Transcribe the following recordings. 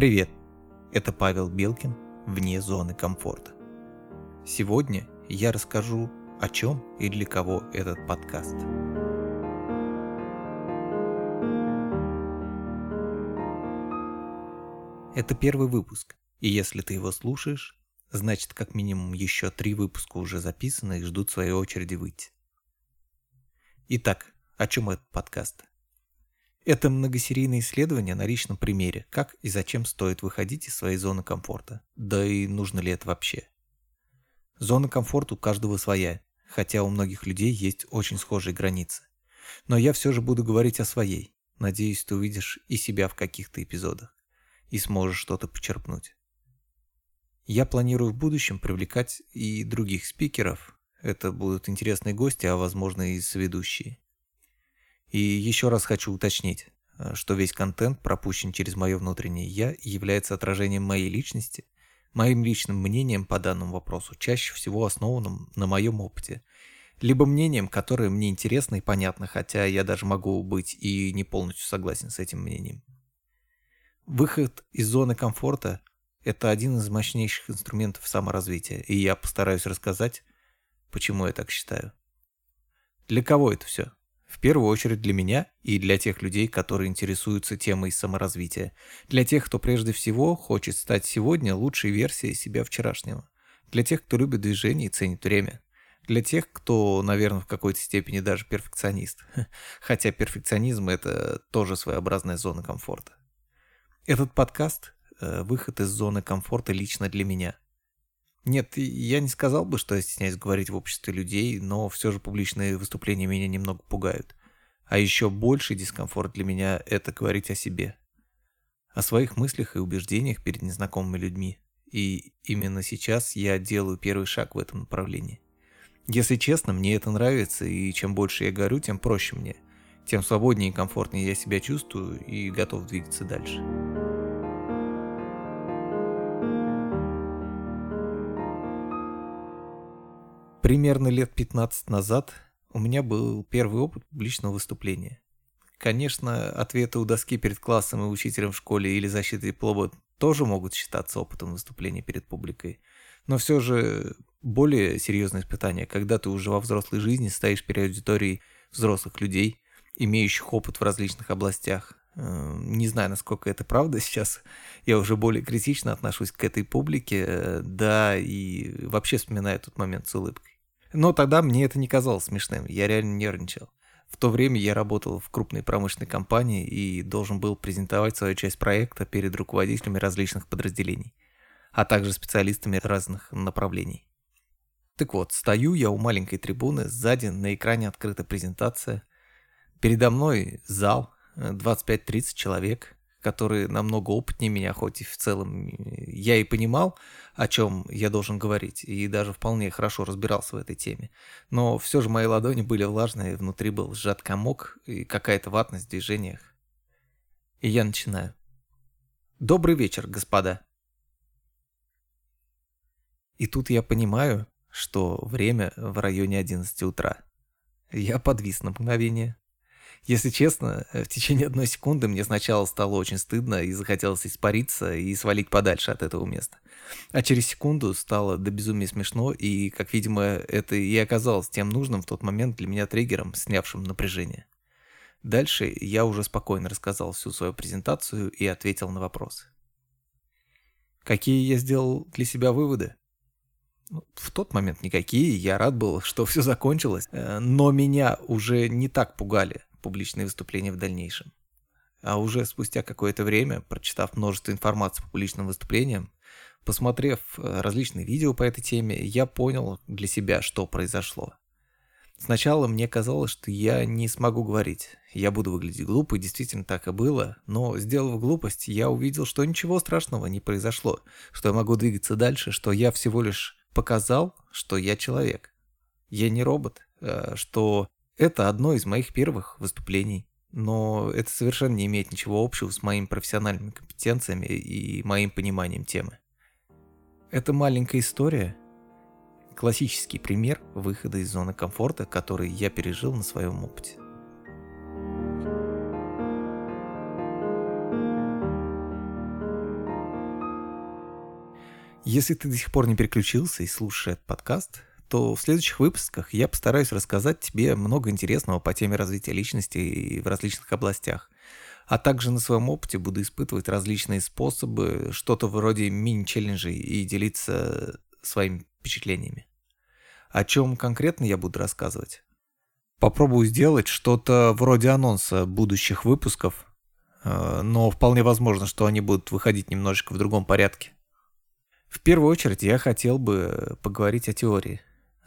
Привет! Это Павел Белкин вне зоны комфорта. Сегодня я расскажу, о чем и для кого этот подкаст. Это первый выпуск, и если ты его слушаешь, значит как минимум еще три выпуска уже записаны и ждут своей очереди выйти. Итак, о чем этот подкаст? Это многосерийное исследование на личном примере, как и зачем стоит выходить из своей зоны комфорта, да и нужно ли это вообще. Зона комфорта у каждого своя, хотя у многих людей есть очень схожие границы. Но я все же буду говорить о своей. Надеюсь, ты увидишь и себя в каких-то эпизодах и сможешь что-то почерпнуть. Я планирую в будущем привлекать и других спикеров. Это будут интересные гости, а возможно и соведущие. И еще раз хочу уточнить, э, что весь контент, пропущен через мое внутреннее «я», является отражением моей личности, моим личным мнением по данному вопросу, чаще всего основанным на моем опыте, либо мнением, которое мне интересно и понятно, хотя я даже могу быть и не полностью согласен с этим мнением. Выход из зоны комфорта – это один из мощнейших инструментов саморазвития, и я постараюсь рассказать, почему я так считаю. Для кого это все? В первую очередь для меня и для тех людей, которые интересуются темой саморазвития. Для тех, кто прежде всего хочет стать сегодня лучшей версией себя вчерашнего. Для тех, кто любит движение и ценит время. Для тех, кто, наверное, в какой-то степени даже перфекционист. Хотя перфекционизм – это тоже своеобразная зона комфорта. Этот подкаст э, – выход из зоны комфорта лично для меня. Нет, я не сказал бы, что я стесняюсь говорить в обществе людей, но все же публичные выступления меня немного пугают. А еще больший дискомфорт для меня – это говорить о себе. О своих мыслях и убеждениях перед незнакомыми людьми. И именно сейчас я делаю первый шаг в этом направлении. Если честно, мне это нравится, и чем больше я говорю, тем проще мне. Тем свободнее и комфортнее я себя чувствую и готов двигаться дальше. Примерно лет 15 назад у меня был первый опыт публичного выступления. Конечно, ответы у доски перед классом и учителем в школе или защита диплома тоже могут считаться опытом выступления перед публикой. Но все же более серьезное испытание, когда ты уже во взрослой жизни стоишь перед аудиторией взрослых людей, имеющих опыт в различных областях. Э, не знаю, насколько это правда сейчас. Я уже более критично отношусь к этой публике, э, да, и вообще вспоминаю тот момент с улыбкой. Но тогда мне это не казалось смешным, я реально нервничал. В то время я работал в крупной промышленной компании и должен был презентовать свою часть проекта перед руководителями различных подразделений, а также специалистами разных направлений. Так вот, стою я у маленькой трибуны, сзади на экране открыта презентация. Передо мной зал, 25-30 э, человек, которые намного опытнее меня, хоть и в целом я и понимал, о чем я должен говорить, и даже вполне хорошо разбирался в этой теме. Но все же мои ладони были влажные, внутри был сжат комок и какая-то ватность в движениях. И я начинаю. Добрый вечер, господа. И тут я понимаю, что время в районе 11 утра. Я подвис на мгновение, если честно, в течение одной секунды мне сначала стало очень стыдно и захотелось испариться и свалить подальше от этого места. А через секунду стало до безумия смешно, и, как видимо, это и оказалось тем нужным в тот момент для меня триггером, снявшим напряжение. Дальше я уже спокойно рассказал всю свою презентацию и ответил на вопросы. Какие я сделал для себя выводы? Ну, в тот момент никакие, я рад был, что все закончилось, э, но меня уже не так пугали публичные выступления в дальнейшем. А уже спустя какое-то время, прочитав множество информации по публичным выступлениям, посмотрев э, различные видео по этой теме, я понял для себя, что произошло. Сначала мне казалось, что я не смогу говорить. Я буду выглядеть глупо, и действительно так и было. Но, сделав глупость, я увидел, что ничего страшного не произошло. Что я могу двигаться дальше, что я всего лишь показал, что я человек. Я не робот, э, что это одно из моих первых выступлений, но это совершенно не имеет ничего общего с моими профессиональными компетенциями и моим пониманием темы. Это маленькая история, классический пример выхода из зоны комфорта, который я пережил на своем опыте. Если ты до сих пор не переключился и слушаешь этот подкаст, то в следующих выпусках я постараюсь рассказать тебе много интересного по теме развития личности и в различных областях. А также на своем опыте буду испытывать различные способы, что-то вроде мини-челленджей и делиться своими впечатлениями. О чем конкретно я буду рассказывать? Попробую сделать что-то вроде анонса будущих выпусков, э, но вполне возможно, что они будут выходить немножечко в другом порядке. В первую очередь я хотел бы поговорить о теории,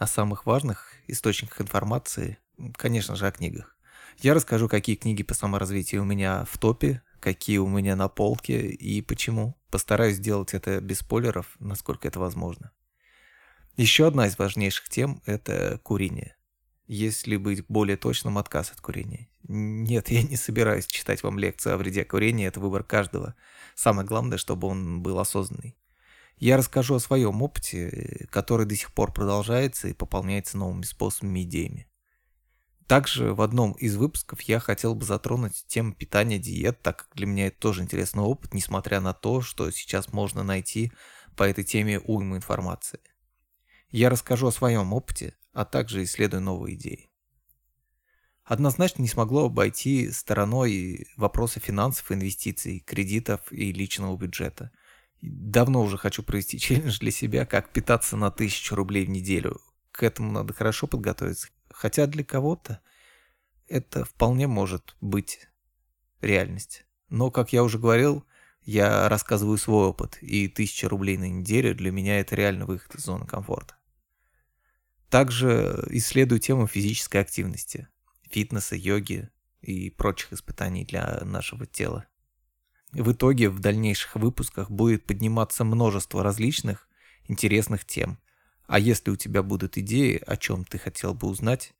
о самых важных источниках информации, конечно же, о книгах. Я расскажу, какие книги по саморазвитию у меня в топе, какие у меня на полке и почему. Постараюсь сделать это без спойлеров, насколько это возможно. Еще одна из важнейших тем – это курение. Если быть более точным, отказ от курения. Нет, я не собираюсь читать вам лекцию о вреде курения, это выбор каждого. Самое главное, чтобы он был осознанный. Я расскажу о своем опыте, который до сих пор продолжается и пополняется новыми способами и идеями. Также в одном из выпусков я хотел бы затронуть тему питания, диет, так как для меня это тоже интересный опыт, несмотря на то, что сейчас можно найти по этой теме уйму информации. Я расскажу о своем опыте, а также исследую новые идеи. Однозначно не смогло обойти стороной вопросы финансов, инвестиций, кредитов и личного бюджета. Давно уже хочу провести челлендж для себя, как питаться на 1000 рублей в неделю. К этому надо хорошо подготовиться. Хотя для кого-то это вполне может быть реальность. Но, как я уже говорил, я рассказываю свой опыт, и 1000 рублей на неделю для меня это реально выход из зоны комфорта. Также исследую тему физической активности, фитнеса, йоги и прочих испытаний для нашего тела. В итоге в дальнейших выпусках будет подниматься множество различных интересных тем. А если у тебя будут идеи, о чем ты хотел бы узнать,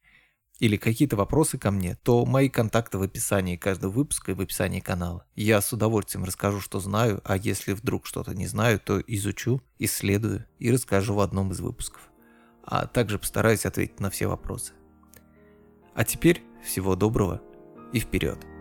или какие-то вопросы ко мне, то мои контакты в описании каждого выпуска и в описании канала. Я с удовольствием расскажу, что знаю, а если вдруг что-то не знаю, то изучу, исследую и расскажу в одном из выпусков а также постараюсь ответить на все вопросы. А теперь всего доброго и вперед!